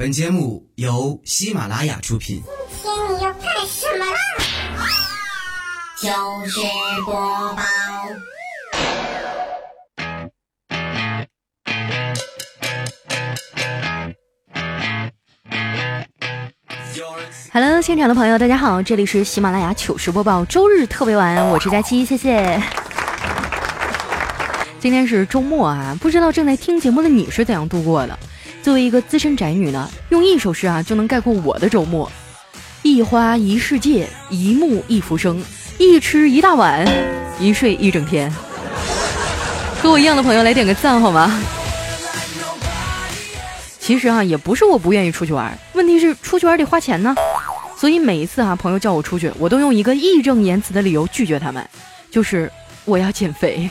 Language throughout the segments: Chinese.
本节目由喜马拉雅出品。今天你要干什么啦？就是播报。Hello，现场的朋友，大家好，这里是喜马拉雅糗事播报周日特别晚，我是佳期，谢谢。今天是周末啊，不知道正在听节目的你是怎样度过的？作为一个资深宅女呢，用一首诗啊就能概括我的周末：一花一世界，一木一浮生，一吃一大碗，一睡一整天。和我一样的朋友来点个赞好吗？其实啊，也不是我不愿意出去玩，问题是出去玩得花钱呢。所以每一次啊、朋友叫我出去，我都用一个义正言辞的理由拒绝他们，就是我要减肥。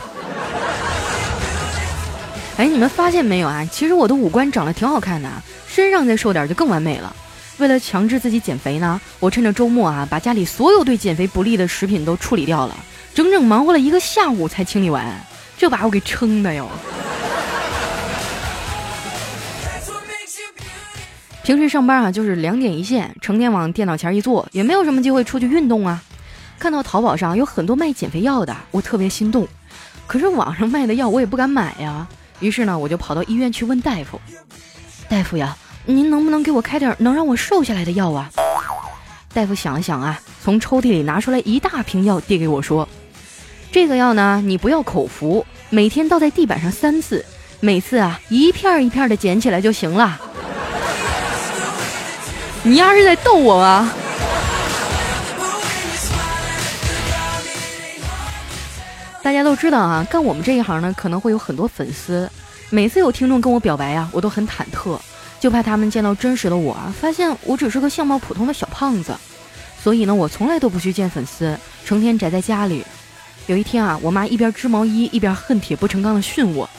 哎，你们发现没有啊？其实我的五官长得挺好看的，身上再瘦点就更完美了。为了强制自己减肥呢，我趁着周末啊，把家里所有对减肥不利的食品都处理掉了，整整忙活了一个下午才清理完，这把我给撑的哟。平时上班啊，就是两点一线，成天往电脑前一坐，也没有什么机会出去运动啊。看到淘宝上有很多卖减肥药的，我特别心动。可是网上卖的药我也不敢买呀，于是呢，我就跑到医院去问大夫：“大夫呀，您能不能给我开点能让我瘦下来的药啊？”大夫想了想啊，从抽屉里拿出来一大瓶药，递给我说：“这个药呢，你不要口服，每天倒在地板上三次，每次啊一片一片的捡起来就行了。”你丫是在逗我吗？大家都知道啊，干我们这一行呢，可能会有很多粉丝。每次有听众跟我表白呀、我都很忐忑，就怕他们见到真实的我啊，发现我只是个相貌普通的小胖子。所以呢，我从来都不去见粉丝，成天宅在家里。有一天啊，我妈一边织毛衣，一边恨铁不成钢的训我：“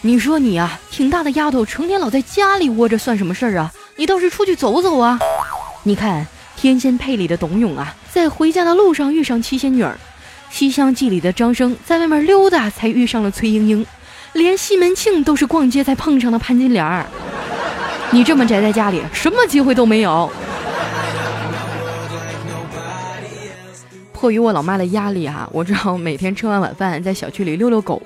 你说你啊，挺大的丫头，成天老在家里窝着，算什么事儿啊？你倒是出去走走啊！你看《天仙配》里的董永啊，在回家的路上遇上七仙女儿；《西厢记》里的张生在外面溜达才遇上了崔莺莺；连西门庆都是逛街才碰上的潘金莲儿。你这么宅在家里，什么机会都没有。迫于我老妈的压力啊，我只好每天吃完晚饭在小区里遛遛狗。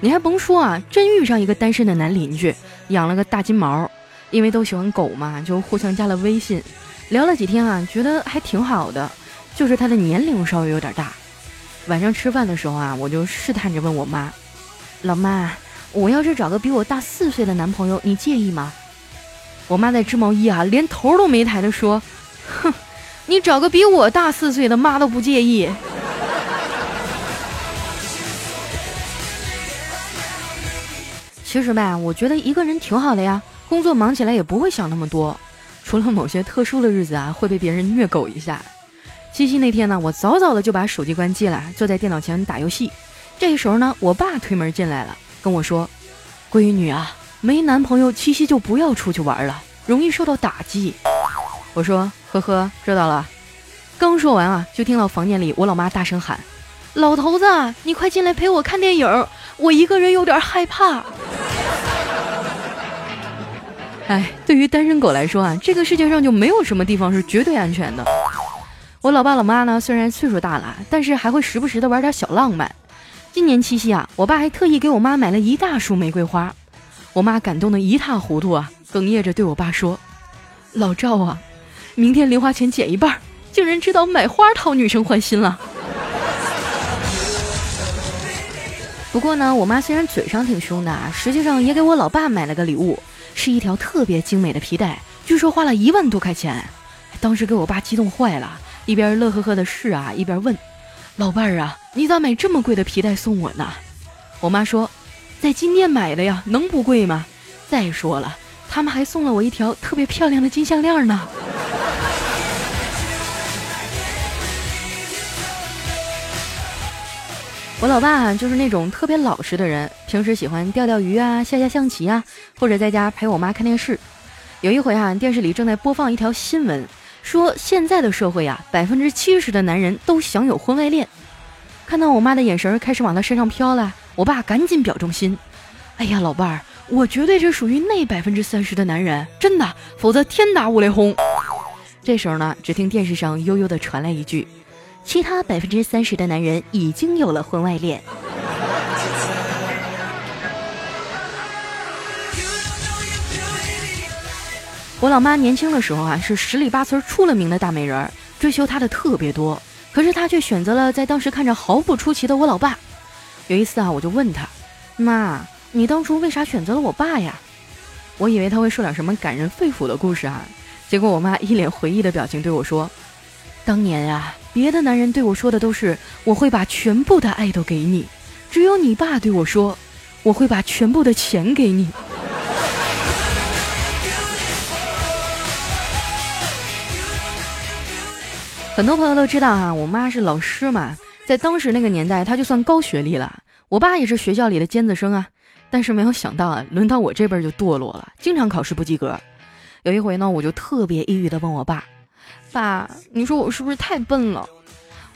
你还甭说啊，真遇上一个单身的男邻居，养了个大金毛。因为都喜欢狗嘛，就互相加了微信，聊了几天啊，觉得还挺好的，就是他的年龄稍微有点大。晚上吃饭的时候啊，我就试探着问我妈：“老妈，我要是找个比我大四岁的男朋友，你介意吗？”我妈在织毛衣啊，连头都没抬的说：“哼，你找个比我大四岁的，妈都不介意。”其实吧，我觉得一个人挺好的呀。工作忙起来也不会想那么多，除了某些特殊的日子啊，会被别人虐狗一下。七夕那天呢，我早早的就把手机关机了，坐在电脑前打游戏。这个时候呢，我爸推门进来了，跟我说：“闺女啊，没男朋友，七夕就不要出去玩了，容易受到打击。”我说：“呵呵，知道了。”刚说完啊，就听到房间里我老妈大声喊：“老头子，你快进来陪我看电影，我一个人有点害怕。”哎，对于单身狗来说啊，这个世界上就没有什么地方是绝对安全的。我老爸老妈呢，虽然岁数大了，但是还会时不时的玩点小浪漫。今年七夕啊，我爸还特意给我妈买了一大束玫瑰花，我妈感动的一塌糊涂啊，哽咽着对我爸说：“老赵啊，明天零花钱减一半，竟然知道买花讨女生欢心了。”不过呢，我妈虽然嘴上挺凶的啊，实际上也给我老爸买了个礼物。是一条特别精美的皮带，据说花了一万多块钱，当时给我爸激动坏了，一边乐呵呵的试啊，一边问：“老伴儿啊，你咋买这么贵的皮带送我呢？”我妈说：“在金店买的呀，能不贵吗？再说了，他们还送了我一条特别漂亮的金项链呢。”我老爸，就是那种特别老实的人，平时喜欢钓钓鱼啊、下下象棋啊，或者在家陪我妈看电视。有一回啊，电视里正在播放一条新闻，说现在的社会啊，百分之七十的男人都享有婚外恋。看到我妈的眼神开始往他身上飘了，我爸赶紧表忠心：“哎呀，老伴儿，我绝对是属于那百分之三十的男人，真的，否则天打五雷轰。这时候呢，只听电视上悠悠的传来一句：“其他百分之三十的男人已经有了婚外恋。”我老妈年轻的时候啊，是十里八村出了名的大美人儿，追求她的特别多。可是她却选择了在当时看着毫不出奇的我老爸。有一次啊，我就问她：“妈，你当初为啥选择了我爸呀？”我以为她会说点什么感人肺腑的故事啊。结果我妈一脸回忆的表情对我说：“当年啊，别的男人对我说的都是我会把全部的爱都给你，只有你爸对我说，我会把全部的钱给你。”很多朋友都知道哈，我妈是老师嘛，在当时那个年代，她就算高学历了。我爸也是学校里的尖子生啊，但是没有想到啊，轮到我这边就堕落了，经常考试不及格。有一回呢，我就特别抑郁的问我爸：“爸，你说我是不是太笨了？”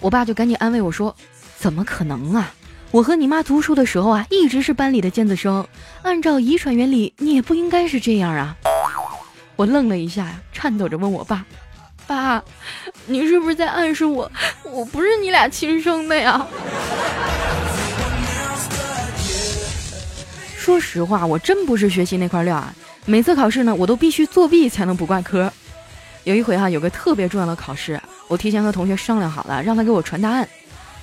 我爸就赶紧安慰我说：“怎么可能啊？我和你妈读书的时候啊，一直是班里的尖子生。按照遗传原理，你也不应该是这样啊。”我愣了一下呀，颤抖着问我爸：“爸，你是不是在暗示我，我不是你俩亲生的呀？”说实话，我真不是学习那块料啊。每次考试呢，我都必须作弊才能不挂科。有一回哈，有个特别重要的考试，我提前和同学商量好了，让他给我传答案。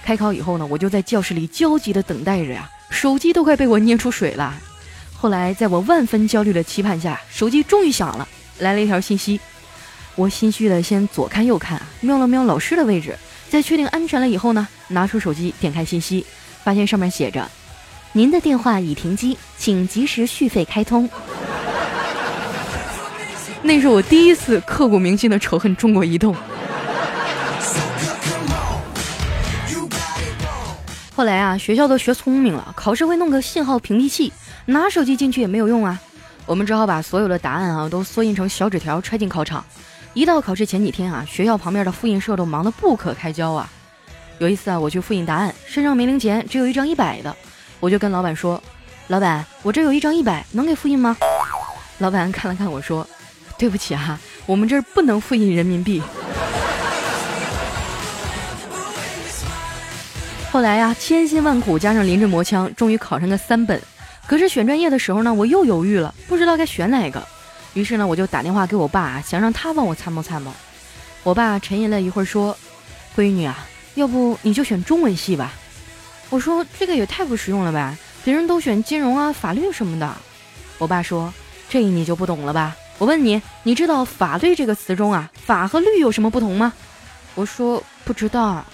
开考以后呢，我就在教室里焦急地等待着呀，手机都快被我捏出水了。后来在我万分焦虑的期盼下，手机终于响了，来了一条信息。我心虚的先左看右看，瞄了瞄老师的位置，在确定安全了以后呢，拿出手机点开信息，发现上面写着：“您的电话已停机，请及时续费开通。” 那是我第一次刻骨铭心的仇恨中国移动。后来啊，学校都学聪明了，考试会弄个信号屏蔽器，拿手机进去也没有用啊。我们只好把所有的答案啊都缩印成小纸条揣进考场。一到考试前几天啊，学校旁边的复印社都忙得不可开交啊。有一次啊，我去复印答案，身上没零钱，只有一张一百的，我就跟老板说：“老板，我这有一张一百，能给复印吗？”老板看了看我说。对不起哈，我们这儿不能复印人民币。后来呀，千辛万苦加上临阵磨枪，终于考上个三本。可是选专业的时候呢，我又犹豫了，不知道该选哪个。于是呢，我就打电话给我爸，想让他帮我参谋参谋。我爸沉吟了一会儿，说：“闺女啊，要不你就选中文系吧。”我说：“这个也太不实用了吧，别人都选金融啊、法律什么的。”我爸说：“这你就不懂了吧？”我问你，你知道“法律”这个词中啊，“法”和“律”有什么不同吗？我说不知道。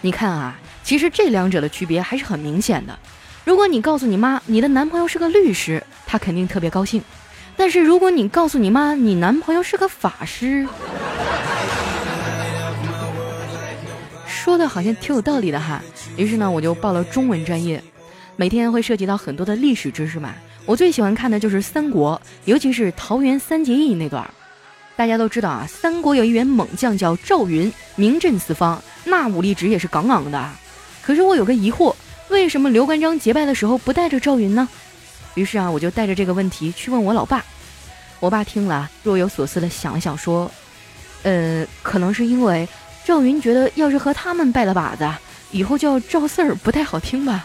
你看啊，其实这两者的区别还是很明显的。如果你告诉你妈你的男朋友是个律师，她肯定特别高兴；但是如果你告诉你妈你男朋友是个法师，说的好像挺有道理的哈。于是呢，我就报了中文专业，每天会涉及到很多的历史知识嘛。我最喜欢看的就是三国，尤其是桃园三结义那段。大家都知道啊，三国有一员猛将叫赵云，名震四方，那武力值也是杠杠的。可是我有个疑惑，为什么刘关张结拜的时候不带着赵云呢？于是啊，我就带着这个问题去问我老爸。我爸听了，若有所思的想了想，说：“呃，可能是因为赵云觉得，要是和他们拜了把子，以后叫赵四儿不太好听吧。”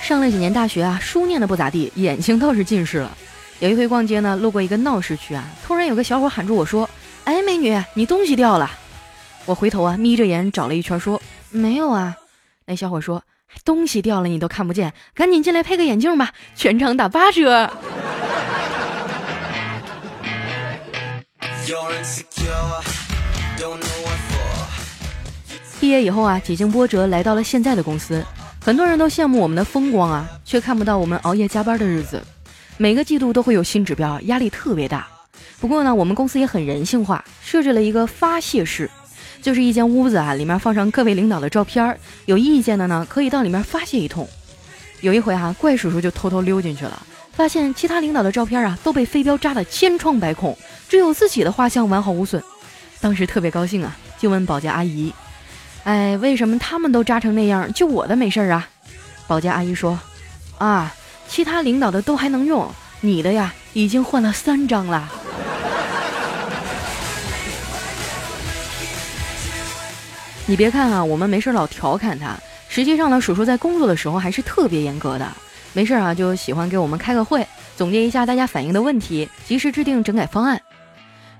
上了几年大学啊，书念的不咋地，眼睛倒是近视了。有一回逛街呢，路过一个闹市区啊，突然有个小伙喊住我说：“哎，美女，你东西掉了。”我回头啊，眯着眼找了一圈，说：“没有啊。”那小伙说：“东西掉了你都看不见，赶紧进来配个眼镜吧，全场打八折。”毕业以后啊，几经波折来到了现在的公司。很多人都羡慕我们的风光啊，却看不到我们熬夜加班的日子。每个季度都会有新指标，压力特别大。不过呢，我们公司也很人性化，设置了一个发泄室，就是一间屋子啊，里面放上各位领导的照片，有意见的呢可以到里面发泄一通。有一回哈，怪叔叔就偷偷溜进去了，发现其他领导的照片啊都被飞镖扎得千疮百孔，只有自己的画像完好无损。当时特别高兴啊，就问保洁阿姨。哎，为什么他们都扎成那样，就我的没事啊？保洁阿姨说：“啊，其他领导的都还能用，你的呀，已经换了三张了。”你别看啊，我们没事老调侃他，实际上呢，叔叔在工作的时候还是特别严格的。没事啊，就喜欢给我们开个会，总结一下大家反映的问题，及时制定整改方案。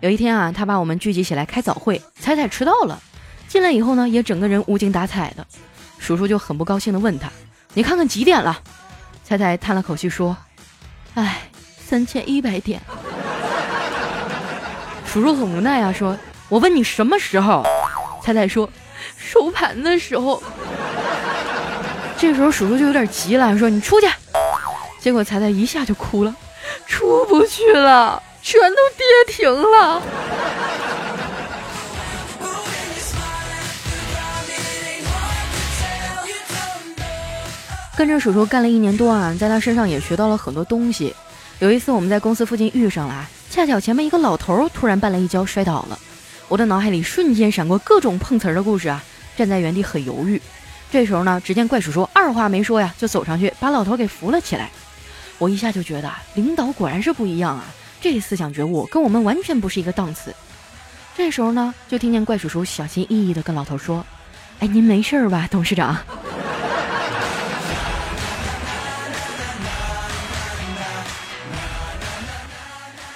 有一天啊，他把我们聚集起来开早会，彩彩迟到了，进来以后呢，也整个人无精打采的。叔叔就很不高兴的问他：“你看看几点了？”彩彩叹了口气说：“哎，三千一百点。”叔叔很无奈啊，说：“我问你什么时候？”彩彩说：“收盘的时候。”这时候叔叔就有点急了，说：“你出去。”结果彩彩一下就哭了，出不去了，全都跌停了。跟着叔叔干了一年多啊，在他身上也学到了很多东西。有一次我们在公司附近遇上了，恰巧前面一个老头突然绊了一跤摔倒了，我的脑海里瞬间闪过各种碰瓷儿的故事啊，站在原地很犹豫。这时候呢，只见怪叔叔二话没说呀，就走上去把老头给扶了起来。我一下就觉得领导果然是不一样啊！这思想觉悟跟我们完全不是一个档次。这时候呢，就听见怪叔叔小心翼翼地跟老头说：“哎，您没事吧，董事长？”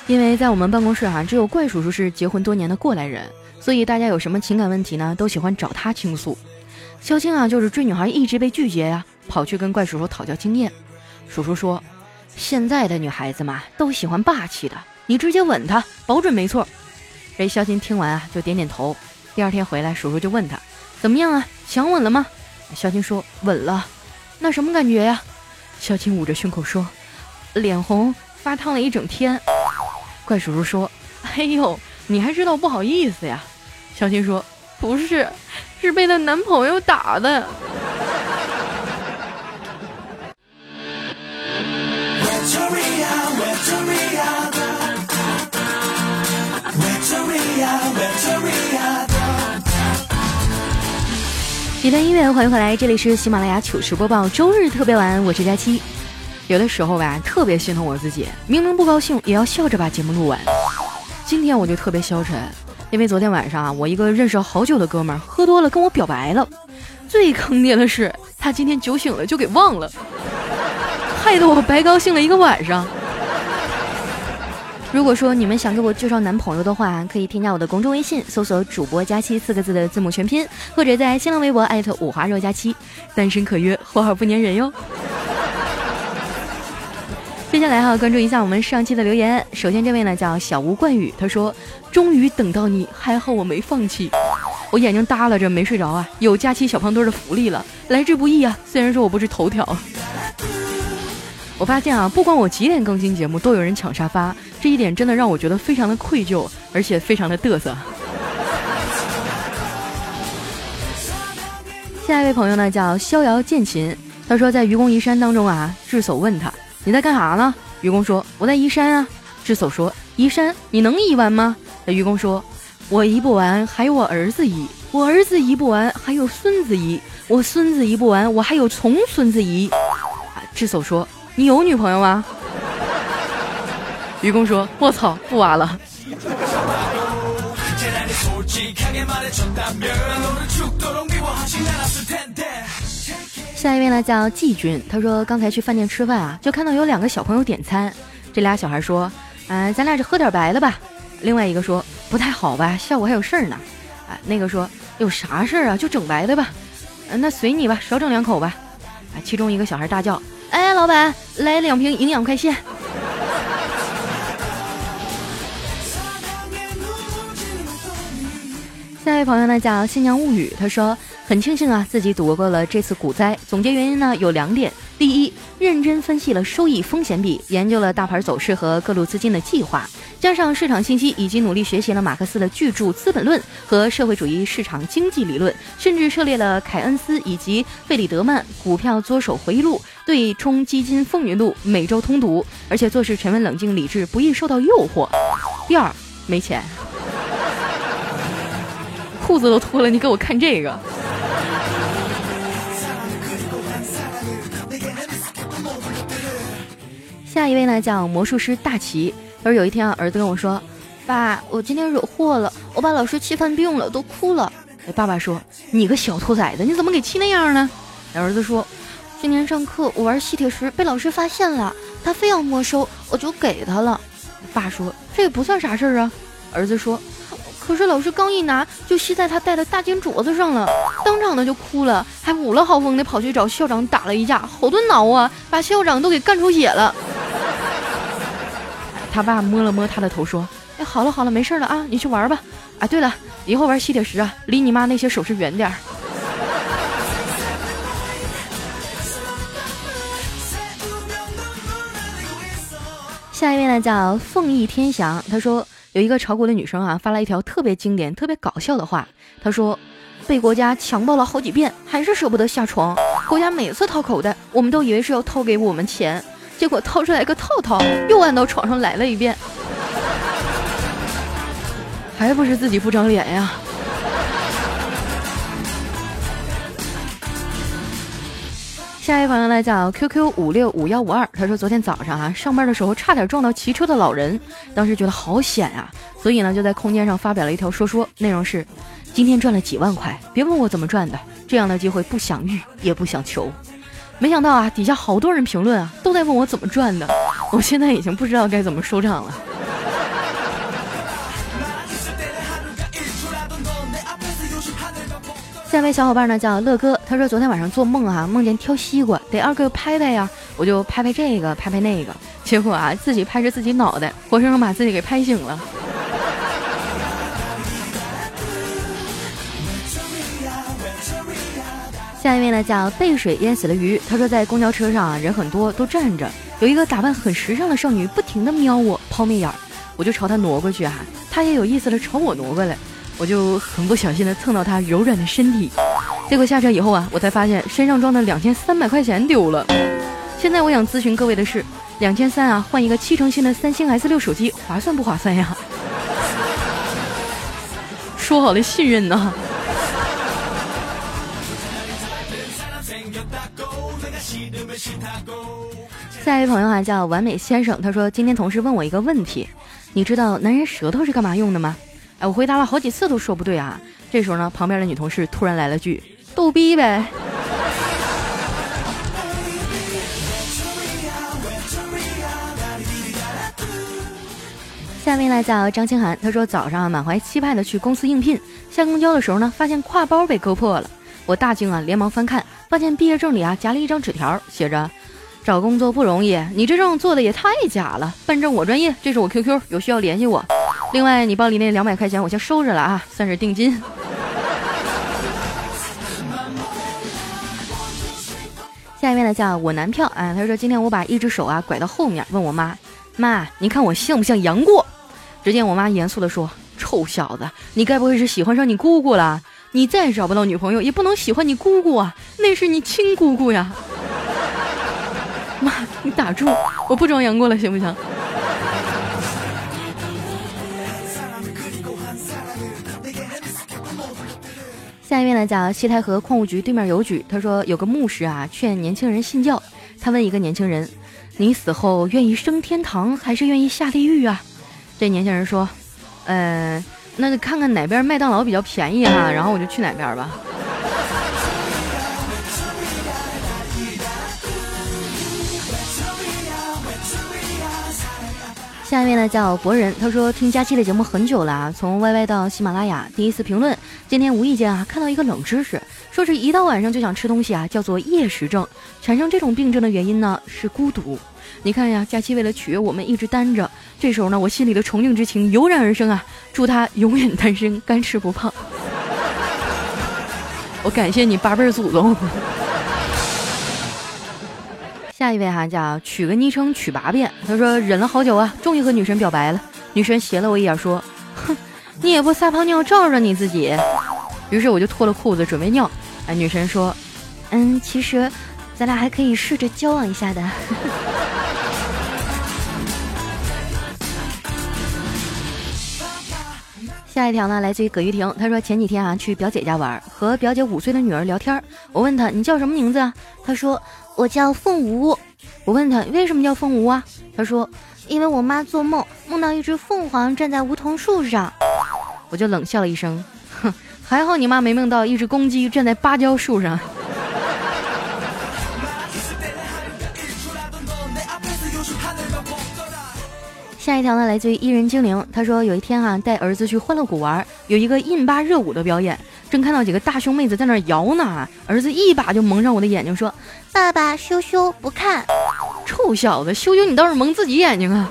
因为在我们办公室啊，只有怪叔叔是结婚多年的过来人，所以大家有什么情感问题呢，都喜欢找他倾诉。肖青啊，就是追女孩一直被拒绝呀，跑去跟怪叔叔讨教经验。叔叔说。现在的女孩子嘛，都喜欢霸气的，你直接吻她，保准没错。这肖青听完啊，就点点头。第二天回来，叔叔就问他怎么样啊，想吻了吗？肖青说吻了。那什么感觉呀？肖青捂着胸口说，脸红，发烫了一整天。怪叔叔说，哎呦，你还知道不好意思呀？肖金说，不是，是被她男朋友打的。一段音乐，欢迎回来，这里是喜马拉雅糗事播报周日特别晚，我是佳期。有的时候吧，特别心疼我自己，明明不高兴，也要笑着把节目录完。今天我就特别消沉，因为昨天晚上啊，我一个认识好久的哥们儿喝多了跟我表白了。最坑爹的是，他今天酒醒了就给忘了，害得我白高兴了一个晚上。如果说你们想给我介绍男朋友的话，可以添加我的公众微信，搜索“主播佳期”四个字的字母全拼，或者在新浪微博艾特五花肉佳期，单身可约，花好不粘人哟。接下来哈，关注一下我们上期的留言。首先这位呢叫小吴冠宇，他说：“终于等到你，还好我没放弃。我眼睛耷拉着没睡着啊，有假期小胖墩的福利了，来之不易啊。虽然说我不是头条。”我发现啊，不管我几点更新节目，都有人抢沙发，这一点真的让我觉得非常的愧疚，而且非常的嘚瑟。下一位朋友呢叫逍遥剑琴，他说在愚公移山当中啊，智叟问他你在干啥呢？愚公说我在移山啊。智叟说移山你能移完吗？那愚公说我移不完，还有我儿子移；我儿子移不完，还有孙子移；我孙子移不完，我还有重孙子移。智叟说。你有女朋友吗？愚公说：“我操，不挖了。”下一位呢叫季军，他说刚才去饭店吃饭啊，就看到有两个小朋友点餐，这俩小孩说：“哎，咱俩就喝点白的吧。”另外一个说：“不太好吧，下午还有事儿呢。”啊，那个说：“有啥事儿啊？就整白的吧。”嗯，那随你吧，少整两口吧。啊，其中一个小孩大叫。哎，老板，来两瓶营养快线。下一位朋友呢叫新娘物语，他说很庆幸啊，自己躲过了这次股灾。总结原因呢有两点：第一，认真分析了收益风险比，研究了大盘走势和各路资金的计划。加上市场信息，以及努力学习了马克思的巨著《资本论》和社会主义市场经济理论，甚至涉猎了凯恩斯以及费里德曼《股票作手回忆录》《对冲基金风云录》，每周通读，而且做事沉稳冷静理智，不易受到诱惑。第二，没钱，裤子都脱了你给我看这个。下一位呢叫魔术师大齐他说有一天啊儿子跟我说爸我今天惹祸了我把老师气犯病了都哭了。哎爸爸说你个小兔崽子你怎么给气那样呢？儿子说今天上课我玩吸铁石被老师发现了他非要没收我就给他了。爸说这也不算啥事儿啊。儿子说可是老师刚一拿就吸在他戴的大金镯子上了，当场呢就哭了，还捂了好风的跑去找校长打了一架，好顿挠啊，把校长都给干出血了。”他爸摸了摸他的头说：“哎，好了好了，没事了啊，你去玩吧。啊，对了，以后玩吸铁石啊，离你妈那些首饰远点儿。”下一位呢叫凤翼天翔，他说有一个炒股的女生啊，发了一条特别经典、特别搞笑的话。她说，被国家强暴了好几遍，还是舍不得下床。国家每次掏口袋，我们都以为是要掏给我们钱，结果掏出来个套套，又按到床上来了一遍，还不是自己不长脸呀。下一位朋友呢叫 QQ 五六五幺五二，他说昨天早上啊上班的时候差点撞到骑车的老人，当时觉得好险啊，所以呢就在空间上发表了一条说说，内容是：今天赚了几万块，别问我怎么赚的，这样的机会不想遇也不想求。没想到啊底下好多人评论啊都在问我怎么赚的，我现在已经不知道该怎么收场了。下一位小伙伴呢叫乐哥，他说昨天晚上做梦啊，梦见挑西瓜，得二哥拍拍呀，我就拍拍这个，拍拍那个，结果啊自己拍着自己脑袋，活生生把自己给拍醒了。下一位呢叫被水淹死了鱼，他说在公交车上啊人很多都站着，有一个打扮很时尚的少女不停的瞄我抛媚眼儿，我就朝她挪过去啊，她也有意思的朝我挪过来。我就很不小心的蹭到他柔软的身体，结果下车以后啊，我才发现身上装的两千三百块钱丢了。现在我想咨询各位的是，两千三啊，换一个七成新的三星 S 六手机划算不划算呀？说好的信任呢？下一位朋友啊叫完美先生，他说今天同事问我一个问题，你知道男人舌头是干嘛用的吗？哎，我回答了好几次都说不对啊。这时候呢，旁边的女同事突然来了句：“逗逼呗。”下面来叫张清涵，他说早上满怀期盼的去公司应聘，下公交的时候呢，发现挎包被割破了，我大惊啊，连忙翻看，发现毕业证里啊夹了一张纸条，写着：“找工作不容易，你这证做的也太假了。办证我专业，这是我 QQ，有需要联系我。”另外，你包里那两百块钱我先收着了啊，算是定金。下一位呢叫我男票啊，他说今天我把一只手啊拐到后面，问我妈妈，你看我像不像杨过？只见我妈严肃的说：“臭小子，你该不会是喜欢上你姑姑了？你再找不到女朋友，也不能喜欢你姑姑啊，那是你亲姑姑呀。”妈，你打住，我不装杨过了，行不行？下一位呢叫西太河矿务局对面邮局，他说有个牧师啊劝年轻人信教，他问一个年轻人：“你死后愿意升天堂还是愿意下地狱啊？”这年轻人说：“呃，那就看看哪边麦当劳比较便宜哈，然后我就去哪边吧。”下一位呢叫博人，他说听佳期的节目很久了啊，从 YY 到喜马拉雅，第一次评论。今天无意间啊看到一个冷知识，说是一到晚上就想吃东西啊，叫做夜食症。产生这种病症的原因呢是孤独。你看呀，佳期为了取悦我们一直单着，这时候呢我心里的崇敬之情油然而生啊，祝他永远单身，干吃不胖。我感谢你八辈儿祖宗。下一位哈叫取个昵称取八遍，他说忍了好久啊，终于和女神表白了。女神斜了我一眼说：“ 哼，你也不撒泡尿照照你自己。”于是我就脱了裤子准备尿。哎，女神说：“嗯，其实咱俩还可以试着交往一下的。”下一条呢，来自于葛玉婷，她说前几天啊去表姐家玩，和表姐五岁的女儿聊天。我问她你叫什么名字啊？她说。我叫凤梧，我问他为什么叫凤梧啊？他说，因为我妈做梦梦到一只凤凰站在梧桐树上。我就冷笑了一声，哼，还好你妈没梦到一只公鸡站在芭蕉树上。下一条呢，来自于伊人精灵。他说有一天啊，带儿子去欢乐谷玩，有一个印巴热舞的表演，正看到几个大胸妹子在那摇呢，儿子一把就蒙上我的眼睛，说：“爸爸，羞羞，不看。”臭小子，羞羞你倒是蒙自己眼睛啊！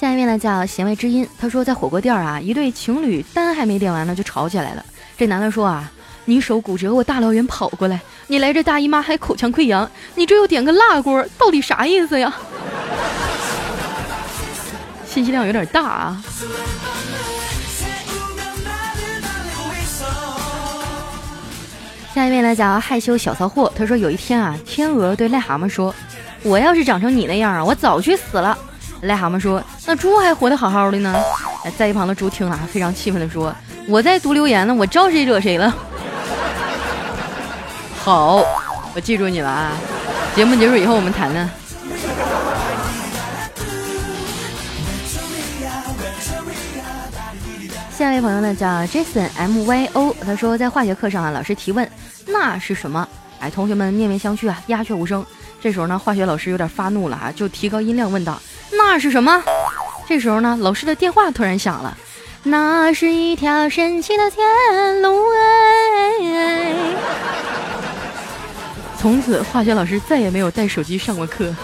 下一位呢叫弦外之音，他说在火锅店啊，一对情侣单还没点完呢，就吵起来了。这男的说啊。你手骨折，我大老远跑过来，你来这大姨妈还口腔溃疡，你这又点个辣锅，到底啥意思呀？信息量有点大啊！下一位来讲害羞小骚货，他说有一天啊，天鹅对癞蛤蟆说：“我要是长成你那样啊，我早去死了。”癞蛤蟆说：“那猪还活得好好的呢。”在一旁的猪听了非常气愤的说：“我在读留言呢，我招谁惹谁了？”好，我记住你了啊！节目结束以后我们谈谈。下一位朋友呢叫 Jason M Y O，他说在化学课上啊，老师提问那是什么？哎，同学们面面相觑啊，鸦雀无声。这时候呢，化学老师有点发怒了啊，就提高音量问道：“那是什么？”这时候呢，老师的电话突然响了，那是一条神奇的天路。从此，化学老师再也没有带手机上过课。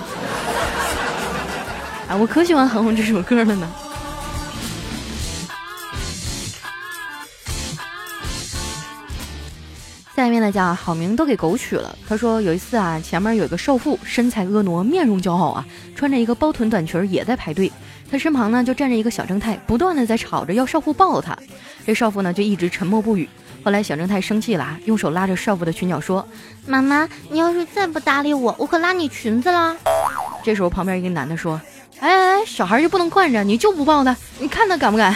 啊，我可喜欢《韩红》这首歌了呢。面呢，叫好名都给狗取了。他说有一次啊，前面有一个少妇，身材婀娜，面容姣好啊，穿着一个包臀短裙也在排队。他身旁呢就站着一个小正太，不断的在吵着要少妇抱他。这少妇呢就一直沉默不语。后来小正太生气了，用手拉着少妇的裙角说：“妈妈，你要是再不搭理我，我可拉你裙子了。”这时候旁边一个男的说：“哎哎，小孩就不能惯着，你就不抱他？你看他敢不敢？”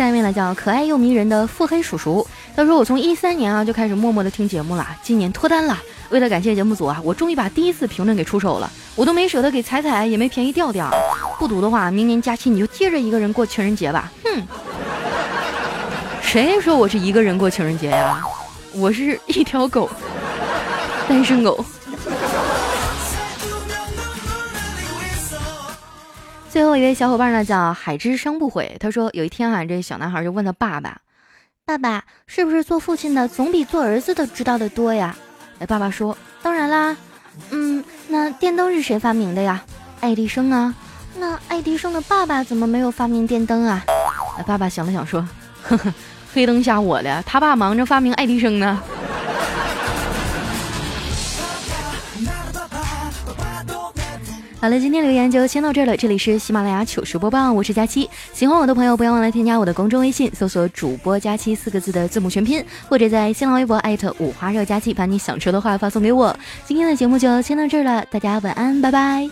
下面呢叫可爱又迷人的腹黑叔叔，他说：“我从一三年啊就开始默默的听节目了，今年脱单了。”为了感谢节目组啊，我终于把第一次评论给出手了，我都没舍得给彩彩，也没便宜调调。不读的话，明年假期你就接着一个人过情人节吧。哼，谁说我是一个人过情人节呀？我是一条狗，单身狗。最后一位小伙伴呢，叫海之生不悔。他说有一天啊，这小男孩就问他爸爸：“爸爸，是不是做父亲的总比做儿子的知道的多呀？”哎，爸爸说：“当然啦，嗯，那电灯是谁发明的呀？爱迪生啊。那爱迪生的爸爸怎么没有发明电灯啊？”哎，爸爸想了想说：“ 呵呵，黑灯瞎火的，他爸忙着发明爱迪生呢。”好了，今天留言就先到这儿了。这里是喜马拉雅糗事播报，我是佳期。喜欢我的朋友，不要忘了添加我的公众微信，搜索“主播佳期”四个字的字母全拼，或者在新浪微博艾特五花肉佳期，把你想说的话发送给我。今天的节目就先到这儿了，大家晚安，拜拜。